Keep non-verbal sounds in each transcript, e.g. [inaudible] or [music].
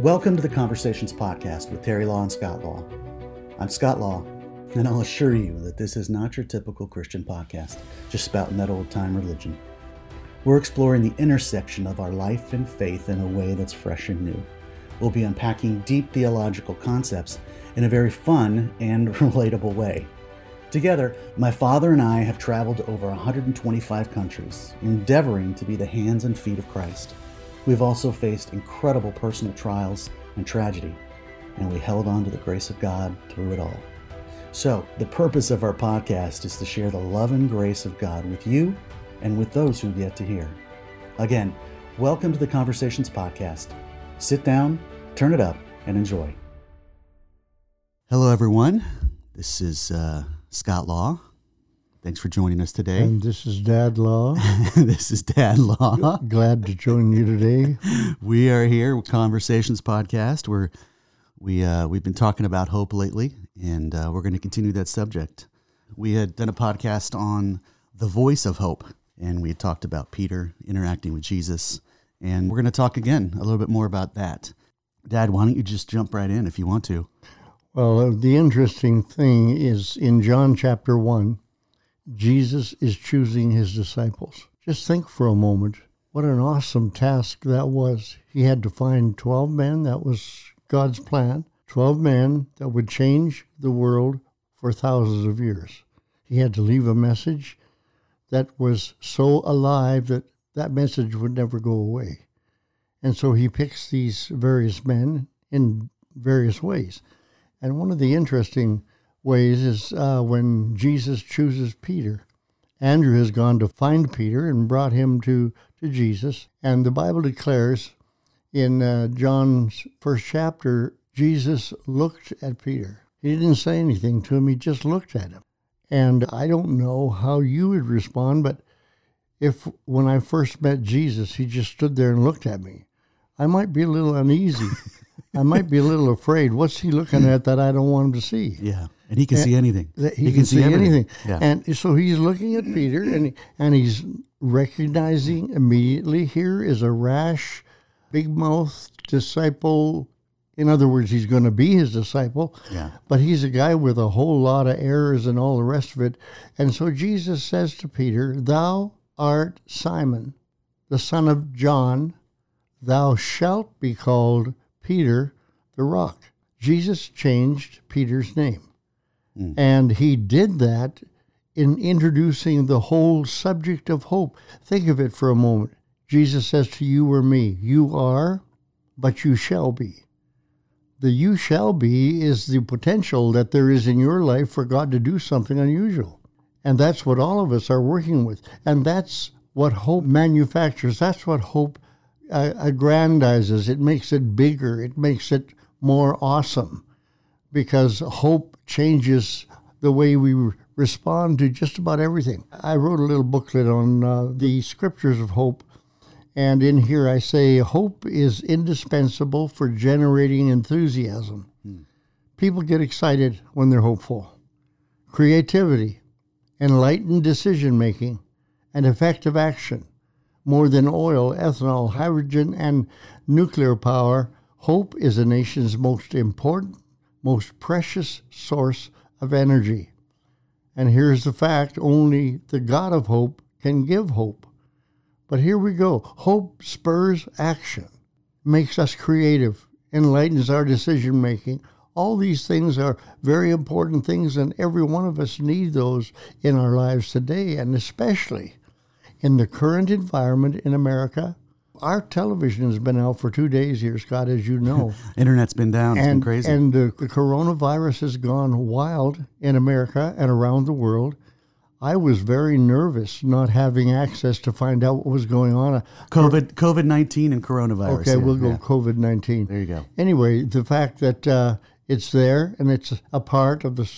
Welcome to the Conversations Podcast with Terry Law and Scott Law. I'm Scott Law, and I'll assure you that this is not your typical Christian podcast, just spouting that old time religion. We're exploring the intersection of our life and faith in a way that's fresh and new. We'll be unpacking deep theological concepts in a very fun and [laughs] relatable way. Together, my father and I have traveled to over 125 countries, endeavoring to be the hands and feet of Christ. We've also faced incredible personal trials and tragedy, and we held on to the grace of God through it all. So, the purpose of our podcast is to share the love and grace of God with you and with those who've yet to hear. Again, welcome to the Conversations Podcast. Sit down, turn it up, and enjoy. Hello, everyone. This is uh, Scott Law. Thanks for joining us today. And this is Dad Law. [laughs] this is Dad Law. Glad to join you today. [laughs] We are here with Conversations Podcast. We're we uh, we've been talking about hope lately, and uh, we're going to continue that subject. We had done a podcast on the voice of hope, and we had talked about Peter interacting with Jesus, and we're going to talk again a little bit more about that. Dad, why don't you just jump right in if you want to? Well, uh, the interesting thing is in John chapter 1, Jesus is choosing his disciples. Just think for a moment what an awesome task that was. He had to find 12 men, that was God's plan, 12 men that would change the world for thousands of years. He had to leave a message that was so alive that that message would never go away. And so he picks these various men in various ways. And one of the interesting ways is uh, when Jesus chooses Peter. Andrew has gone to find Peter and brought him to, to Jesus. And the Bible declares in uh, John's first chapter, Jesus looked at Peter. He didn't say anything to him, he just looked at him. And I don't know how you would respond, but if when I first met Jesus, he just stood there and looked at me, I might be a little uneasy. [laughs] I might be a little afraid. What's he looking at that I don't want him to see? Yeah, and he can and see anything. He, he, can, can see, see anything. Yeah. And so he's looking at Peter, and and he's recognizing immediately here is a rash, big mouth disciple. In other words, he's going to be his disciple. Yeah. But he's a guy with a whole lot of errors and all the rest of it. And so Jesus says to Peter, "Thou art Simon, the son of John." Thou shalt be called Peter the rock. Jesus changed Peter's name. Mm. And he did that in introducing the whole subject of hope. Think of it for a moment. Jesus says to you or me, You are, but you shall be. The you shall be is the potential that there is in your life for God to do something unusual. And that's what all of us are working with. And that's what hope manufactures. That's what hope uh, aggrandizes, it makes it bigger, it makes it more awesome because hope changes the way we respond to just about everything. I wrote a little booklet on uh, the scriptures of hope, and in here I say hope is indispensable for generating enthusiasm. Hmm. People get excited when they're hopeful. Creativity, enlightened decision making, and effective action more than oil, ethanol, hydrogen, and nuclear power, hope is a nation's most important, most precious source of energy. And here's the fact only the God of hope can give hope. But here we go hope spurs action, makes us creative, enlightens our decision making. All these things are very important things, and every one of us need those in our lives today, and especially in the current environment in America, our television has been out for two days here, Scott, as you [laughs] know. Internet's been down. It's and, been crazy. And the, the coronavirus has gone wild in America and around the world. I was very nervous not having access to find out what was going on. COVID COVID nineteen and coronavirus. Okay, yeah, we'll go yeah. COVID nineteen. There you go. Anyway, the fact that uh, it's there and it's a part of the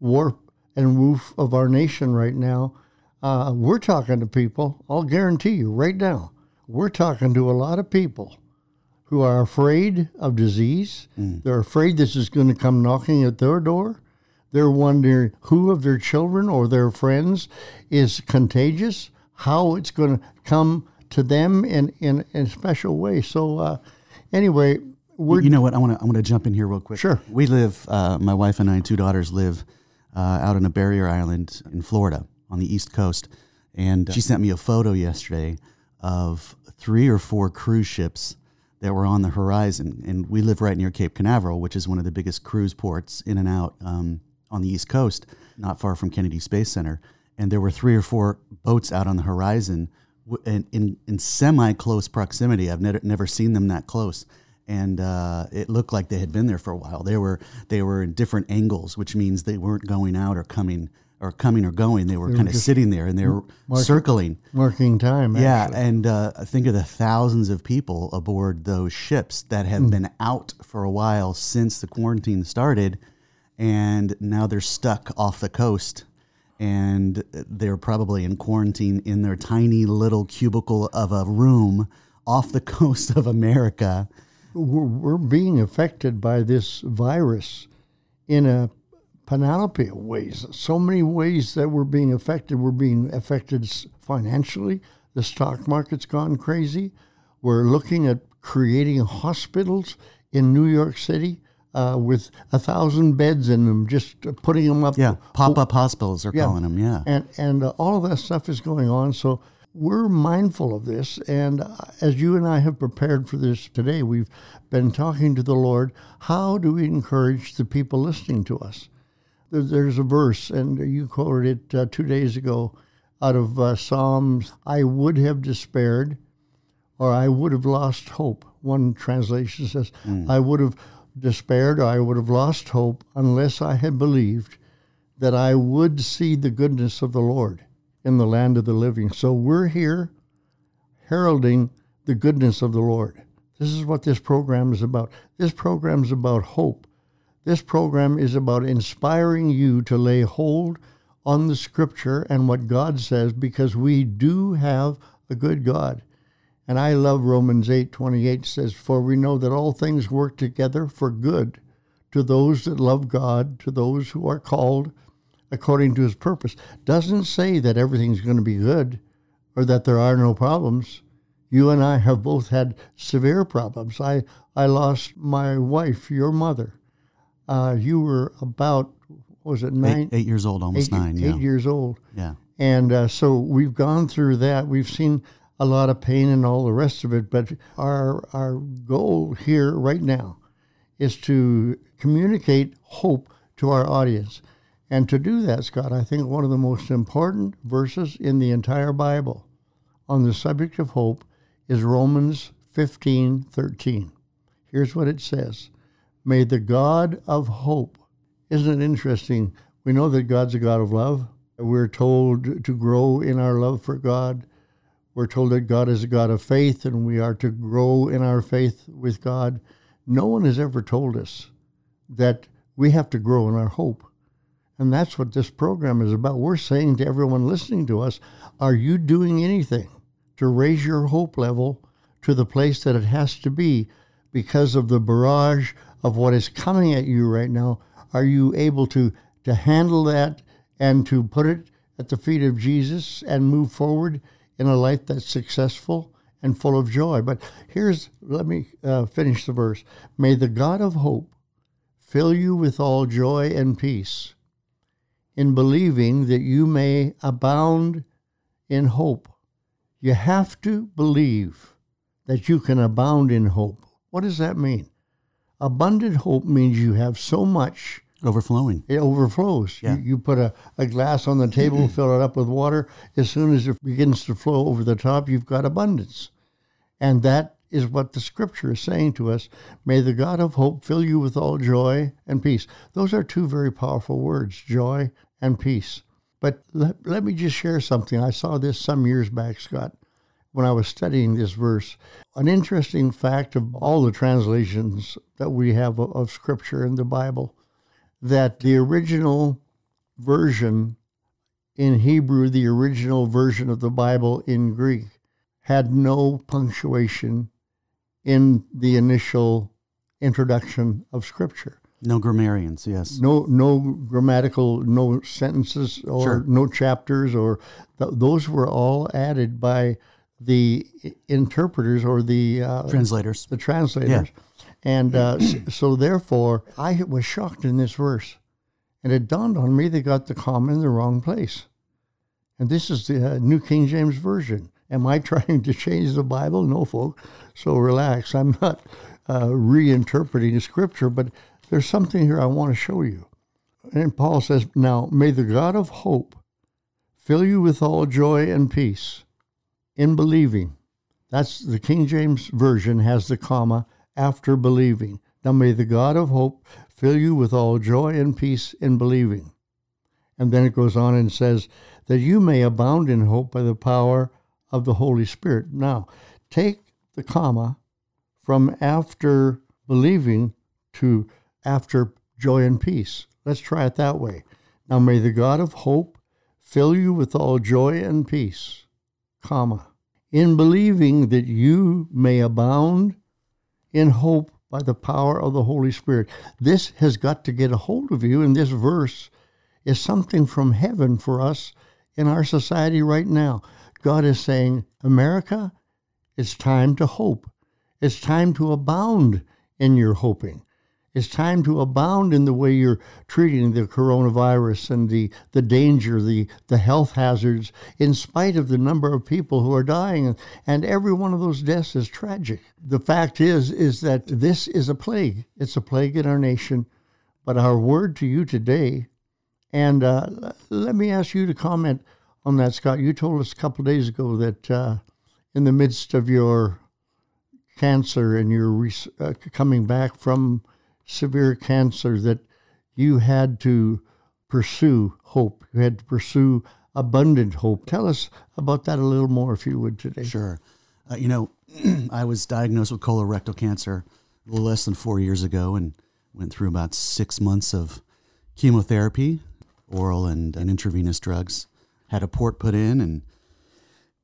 warp and woof of our nation right now uh, we're talking to people, I'll guarantee you right now, we're talking to a lot of people who are afraid of disease. Mm. They're afraid this is going to come knocking at their door. They're wondering who of their children or their friends is contagious, how it's going to come to them in, in, in a special way. So, uh, anyway, we're you know what? I want to I want to jump in here real quick. Sure. We live. Uh, my wife and I, and two daughters, live uh, out on a barrier island in Florida on the east coast, and she sent me a photo yesterday of three or four cruise ships that were on the horizon. And we live right near Cape Canaveral, which is one of the biggest cruise ports in and out um, on the east coast, not far from Kennedy Space Center. And there were three or four boats out on the horizon in, in, in semi close proximity. I've never, never seen them that close. And uh, it looked like they had been there for a while. They were they were in different angles, which means they weren't going out or coming or coming or going. They were kind of sitting there and they were circling. marking time. Yeah, actually. and uh, think of the thousands of people aboard those ships that have Hmm. been out for a while since the quarantine started, and now they're stuck off the coast, and they're probably in quarantine in their tiny little cubicle of a room off the [laughs] coast of America. we're, we're being affected by this virus in a panoply of ways. So many ways that we're being affected. We're being affected financially. The stock market's gone crazy. We're looking at creating hospitals in New York City uh, with a thousand beds in them, just uh, putting them up. Yeah, pop up hospitals are calling them. Yeah, And and uh, all of that stuff is going on. So we're mindful of this. And uh, as you and I have prepared for this today, we've been talking to the Lord. How do we encourage the people listening to us? There- There's a verse, and you quoted it uh, two days ago out of uh, Psalms. I would have despaired, or I would have lost hope. One translation says, I would have despaired, or I would have lost hope unless I had believed that I would see the goodness of the Lord in the land of the living. So we're here heralding the goodness of the Lord. This is what this program is about. This program is about hope. This program is about inspiring you to lay hold on the scripture and what God says because we do have a good God. And I love Romans 8:28 says, For we know that all things work together for good to those that love God, to those who are called according to his purpose. Doesn't say that everything's going to be good or that there are no problems. You and I have both had severe problems. I, I lost my wife, your mother. Uh, you were about, was it, nine? eight, eight years old, almost eight- nine. Yeah, eight years old. yeah. And uh, so we've gone through that. We've seen a lot of pain and all the rest of it. But our our goal here right now is to communicate hope to our audience. And to do that, Scott, I think one of the most important verses in the entire Bible on the subject of hope is Romans 15 13. Here's what it says May the God of hope, isn't it interesting? We know that God's a God of love. We're told to grow in our love for God. We're told that God is a God of faith and we are to grow in our faith with God. No one has ever told us that we have to grow in our hope. And that's what this program is about. We're saying to everyone listening to us, are you doing anything to raise your hope level to the place that it has to be because of the barrage of what is coming at you right now? Are you able to, to handle that and to put it at the feet of Jesus and move forward in a life that's successful and full of joy? But here's, let me uh, finish the verse. May the God of hope fill you with all joy and peace in believing that you may abound in hope. You have to believe that you can abound in hope. What does that mean? Abundant hope means you have so much Overflowing. it overflows. Yeah. You, you put a, a glass on the table, fill it up with water. As soon as it begins to flow over the top, you've got abundance. And that is what the scripture is saying to us. May the God of hope fill you with all joy and peace. Those are two very powerful words joy and peace. But let, let me just share something. I saw this some years back, Scott, when I was studying this verse. An interesting fact of all the translations that we have of, scripture in the Bible that the original version in Hebrew, the original version of the Bible in Greek, had no punctuation in the initial introduction of Scripture. No grammarians. Yes. No, no grammatical, no sentences or Sure. no chapters, or th- those were all added by the interpreters or the uh, Translators. the translators. And uh, so, therefore, I was shocked in this verse. And it dawned on me they got the comma in the wrong place. And this is the uh, New King James Version. Am I [laughs] trying to change the Bible? No, folks. So relax. I'm not uh, reinterpreting the scripture, but there's something here I want to show you. And Paul says, Now may the God of hope fill you with all joy and peace in believing. That's the King James Version has the comma after believing. Now may the God of hope fill you with all joy and peace in believing. And then it goes on and says, that you may abound in hope by the power of the Holy Spirit. Now, take the comma from after believing to after joy and peace. Let's try it that way. Now may the God of hope fill you with all joy and peace, comma, in believing that you may abound in hope by the power of the Holy Spirit. This has got to get a hold of you, and this verse is something from heaven for us in our society right now. God is saying, America, it's time to hope. It's time to abound in your hoping. It's time to abound in the way you're treating the coronavirus and the, the danger, the, the health hazards, in spite of the number of people who are dying. And every one of those deaths is tragic. The fact is, is that this is a plague. It's a plague in our nation. But our word to you today, and uh, let me ask you to comment on that, Scott. You told us a couple days ago that uh, in the midst of your cancer and your uh, coming back from severe cancer that you had to pursue hope. You had to pursue abundant hope. Tell us about that a little more, if you would, today. Sure. Uh, you know, [clears throat] I was diagnosed with colorectal cancer a little less than four years ago and went through about six months of chemotherapy, oral and, and intravenous drugs. Had a port put in and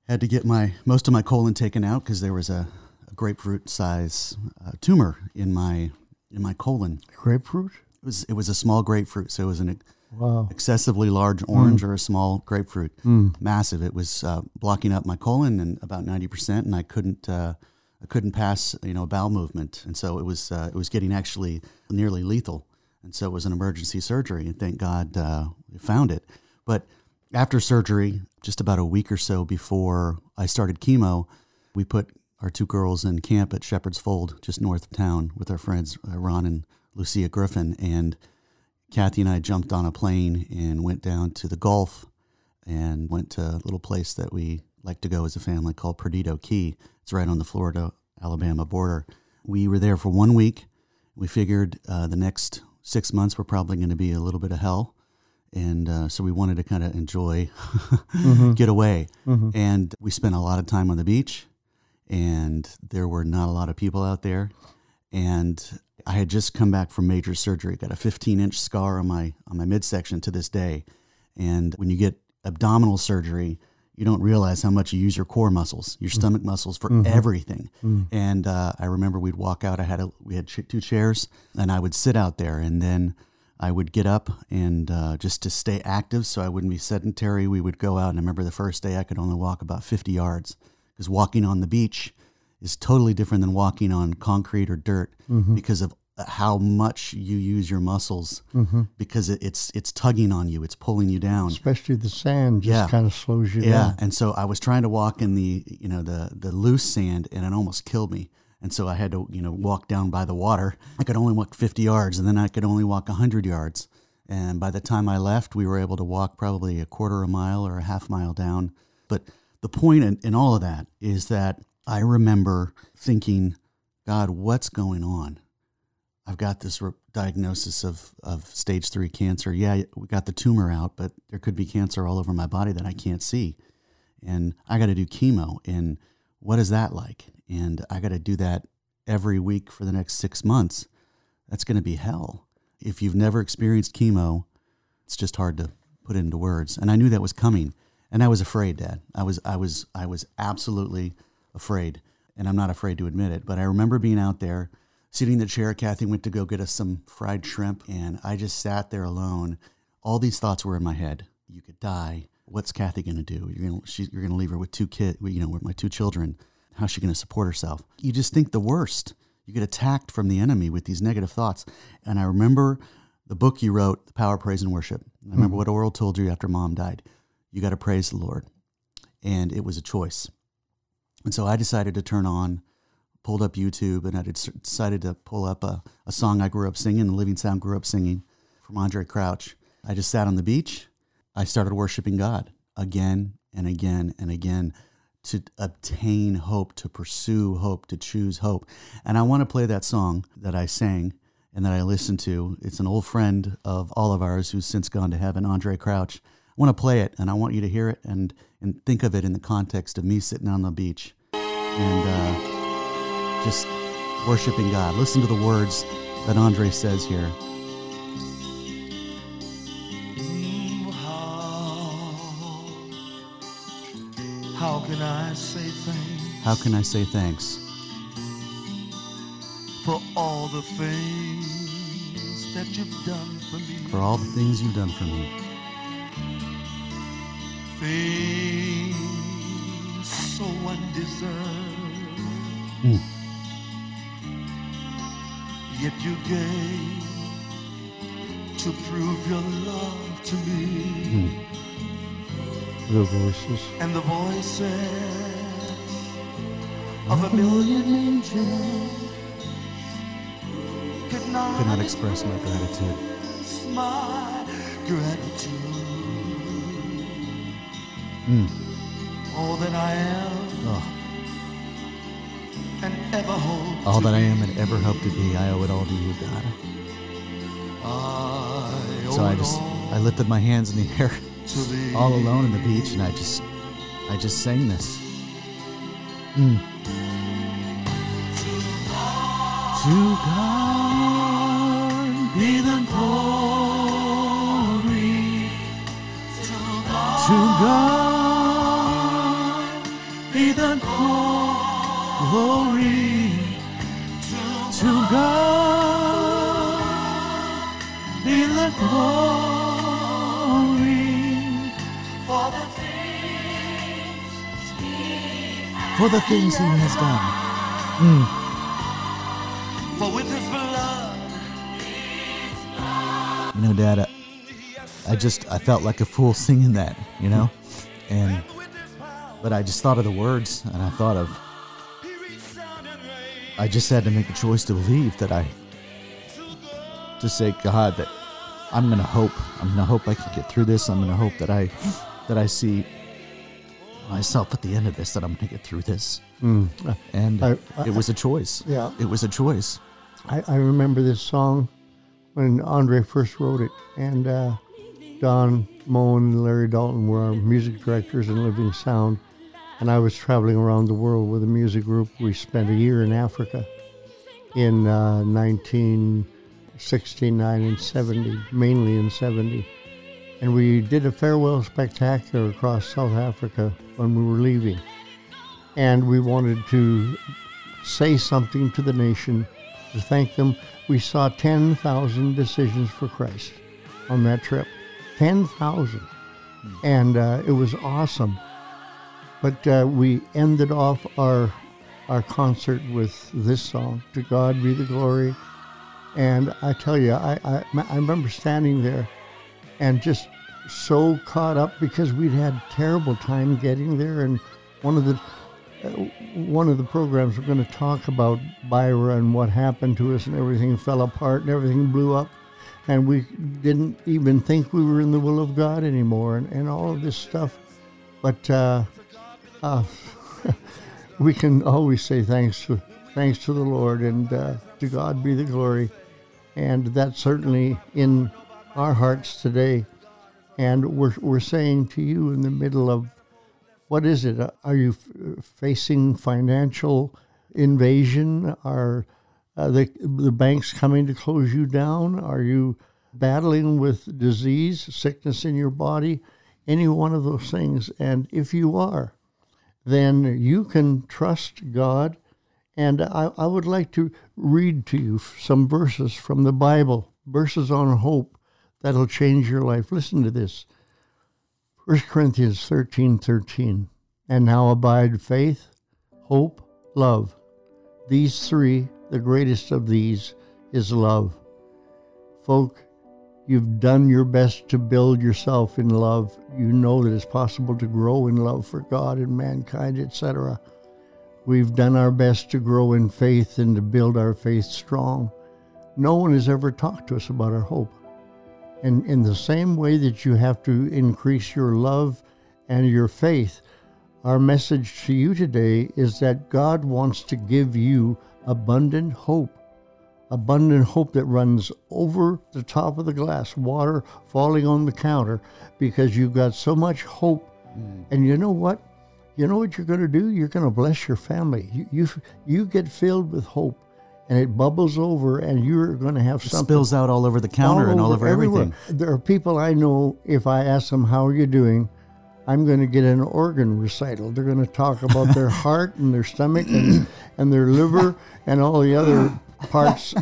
had to get my most of my colon taken out because there was a, a grapefruit size uh, tumor in my in my colon. Grapefruit? It was it was a small grapefruit, so it was an wow. excessively large orange mm. or a small grapefruit, mm. massive. It was uh, blocking up my colon and about ninety percent, and I couldn't uh, I couldn't pass you know a bowel movement, and so it was uh, it was getting actually nearly lethal, and so it was an emergency surgery, and thank God uh, we found it. But after surgery, just about a week or so before I started chemo, we put our two girls in camp at Shepherd's Fold, just north of town, with our friends uh, Ron and Lucia Griffin. And Kathy and I jumped on a plane and went down to the Gulf and went to a little place that we like to go as a family called Perdido Key. It's right on the Florida Alabama border. We were there for one week. We figured uh, the next six months were probably going to be a little bit of hell. And uh, so we wanted to kind of enjoy, [laughs] mm-hmm. get away. Mm-hmm. And we spent a lot of time on the beach and there were not a lot of people out there. And I had just come back from major surgery, got a 15 inch scar on my on my midsection to this day. And when you get abdominal surgery, you don't realize how much you use your core muscles, your mm-hmm. stomach muscles for mm-hmm. everything. Mm. And uh, I remember we'd walk out. I had a, we had two chairs, and I would sit out there, and then I would get up and uh, just to stay active, so I wouldn't be sedentary. We would go out, and I remember the first day I could only walk about 50 yards because walking on the beach is totally different than walking on concrete or dirt mm-hmm. because of how much you use your muscles mm-hmm. because it, it's it's tugging on you it's pulling you down especially the sand just yeah. kind of slows you down. yeah. down and so i was trying to walk in the you know the the loose sand and it almost killed me and so i had to you know walk down by the water i could only walk 50 yards and then i could only walk 100 yards and by the time i left we were able to walk probably a quarter of a mile or a half mile down but the point in, in all of that is that I remember thinking, God, what's going on? I've got this re- diagnosis of, of stage three cancer. Yeah, we got the tumor out, but there could be cancer all over my body that I can't see. And I got to do chemo. And what is that like? And I got to do that every week for the next six months. That's going to be hell. If you've never experienced chemo, it's just hard to put into words. And I knew that was coming and I was afraid, Dad. I was, I was, I was absolutely afraid, and I'm not afraid to admit it. But I remember being out there, sitting in the chair. Kathy went to go get us some fried shrimp, and I just sat there alone. All these thoughts were in my head. You could die. What's Kathy going to do? You're going to, you're going to leave her with two kids. You know, with my two children. How's she going to support herself? You just think the worst. you get attacked from the enemy with these negative thoughts. And I remember the book you wrote, The Power Praise and Worship. I remember hmm. what Oral told you after mom died. You got to praise the Lord. And it was a choice. And so I decided to turn on, pulled up YouTube, and I decided to pull up a, a song I grew up singing, the Living Sound grew up singing from Andraé Crouch. I just sat on the beach. I started worshiping God again and again and again to obtain hope, to pursue hope, to choose hope. And I want to play that song that I sang and that I listened to. It's an old friend of all of ours who's since gone to heaven, Andraé Crouch. I want to play it and I want you to hear it and, and think of it in the context of me sitting on the beach and uh, just worshiping God. Listen to the words that Andraé says here. How can I say thanks How can I say thanks for all the things that you've done for me? for all the things you've done for me? Things so undeserved. Mm. Yet you gave to prove your love to me. The voices. And the voices of a million angels could not, Could not express my gratitude. my gratitude. Mm. All that I am Oh, and ever hope all to that I be. am and ever hope to be, I owe it all to you, God. I So I just I lifted my hands in the air, [laughs] all alone on the beach, and I just I just sang this. Mm. To God be the glory. To God the glory. To God be the glory for the things He has done. Mm. For with his blood, You know, Dad, I, I just I felt like a fool singing that, you know, and with his power, but I just thought of the words, and I thought of he reached down and raised I just had to make a choice to believe that I to say God that I'm gonna hope I'm gonna hope I can get through this. I'm gonna hope that I that I see myself at the end of this that I'm gonna get through this. And I- I- it was a choice. Yeah. it was a choice. I, I remember this song when Andraé first wrote it, and uh, Don Moen and Larry Dalton were our music directors in Living Sound, and I was traveling around the world with a music group. We spent a year in Africa in uh, 1969 and 70, mainly in 70. And we did a farewell spectacular across South Africa when we were leaving. And we wanted to say something to the nation to thank them. We saw 10,000 decisions for Christ on that trip. 10,000. And uh, it was awesome. But uh, we ended off our, our concert with this song, To God Be the Glory. And I tell you, I, I, I remember standing there and just so caught up because we'd had terrible time getting there. And one of the uh, one of the programs we're going to talk about Byra and what happened to us and everything fell apart and everything blew up and we didn't even think we were in the will of God anymore and, and all of this stuff. But uh, uh, [laughs] we can always say thanks to thanks to the Lord and uh, to God be the glory, and that's certainly in our hearts today. And we're we're saying to you in the middle of what is it? Are you f- facing financial invasion? Are uh, the the banks coming to close you down? Are you battling with disease, sickness in your body? Any one of those things. And if you are, then you can trust God. And I, I would like to read to you some verses from the Bible, verses on hope that'll change your life. Listen to this. 1 Corinthians 13 13. And now abide faith, hope, love. These three, the greatest of these is love. Folk, you've done your best to build yourself in love. You know that it's possible to grow in love for God and mankind, etc. We've done our best to grow in faith and to build our faith strong. No one has ever talked to us about our hope. And in the same way that you have to increase your love and your faith, our message to you today is that God wants to give you abundant hope. Abundant hope that runs over the top of the glass, water falling on the counter, because you've got so much hope. Mm. And you know what? You know what you're going to do? You're going to bless your family. You, you, you get filled with hope and it bubbles over, and you're going to have it something. spills out all over the counter all and all over everywhere. everything. There are people I know, if I ask them, How are you doing? I'm going to get an organ recital. They're going to talk about their [laughs] heart and their stomach and, and their liver and all the other [laughs] parts,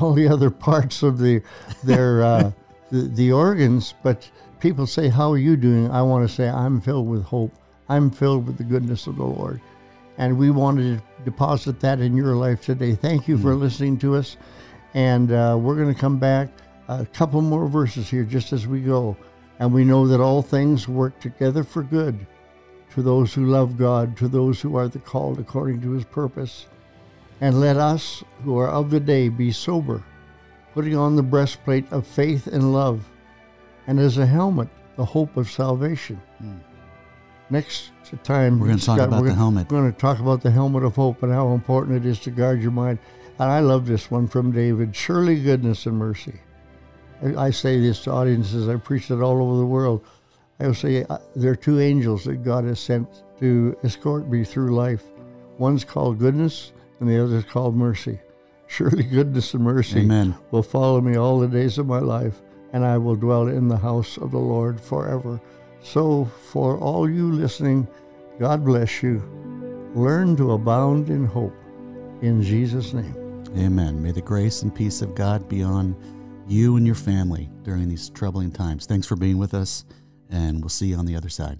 all the other parts of the their uh, the, the organs. But people say, "How are you doing?" I want to say, "I'm filled with hope. I'm filled with the goodness of the Lord." And we wanted to deposit that in your life today. Thank you for mm. listening to us. And uh, we're going to come back a couple more verses here just as we go. And we know that all things work together for good to those who love God, to those who are the called according to his purpose. And let us who are of the day be sober, putting on the breastplate of faith and love, and as a helmet, the hope of salvation. Mm next time we're going to talk Scott, about the helmet. We're going to talk about the helmet of hope and how important it is to guard your mind. And I love this one from David. Surely goodness and mercy. I, say this to audiences. I preach it all over the world. I will say uh, there are two angels that God has sent to escort me through life. One's called goodness, and the other is called mercy. [laughs] Surely goodness and mercy Amen. will follow me all the days of my life, and I will dwell in the house of the Lord forever. So, for all you listening, God bless you. Learn to abound in hope. In Jesus' name. Amen. May the grace and peace of God be on you and your family during these troubling times. Thanks for being with us, and we'll see you on the other side.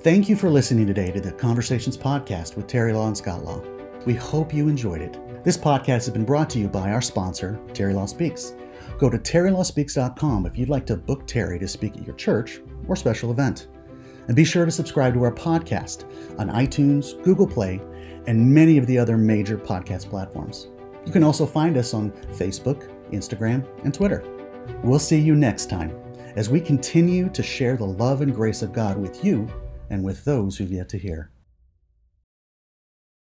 Thank you for listening today to the Conversations Podcast with Terry Law and Scott Law. We hope you enjoyed it. This podcast has been brought to you by our sponsor, Terry Law Speaks. Go to terrylawspeaks.com if you'd like to book Terry to speak at your church or special event. And be sure to subscribe to our podcast on iTunes, Google Play, and many of the other major podcast platforms. You can also find us on Facebook, Instagram, and Twitter. We'll see you next time as we continue to share the love and grace of God with you and with those who've yet to hear.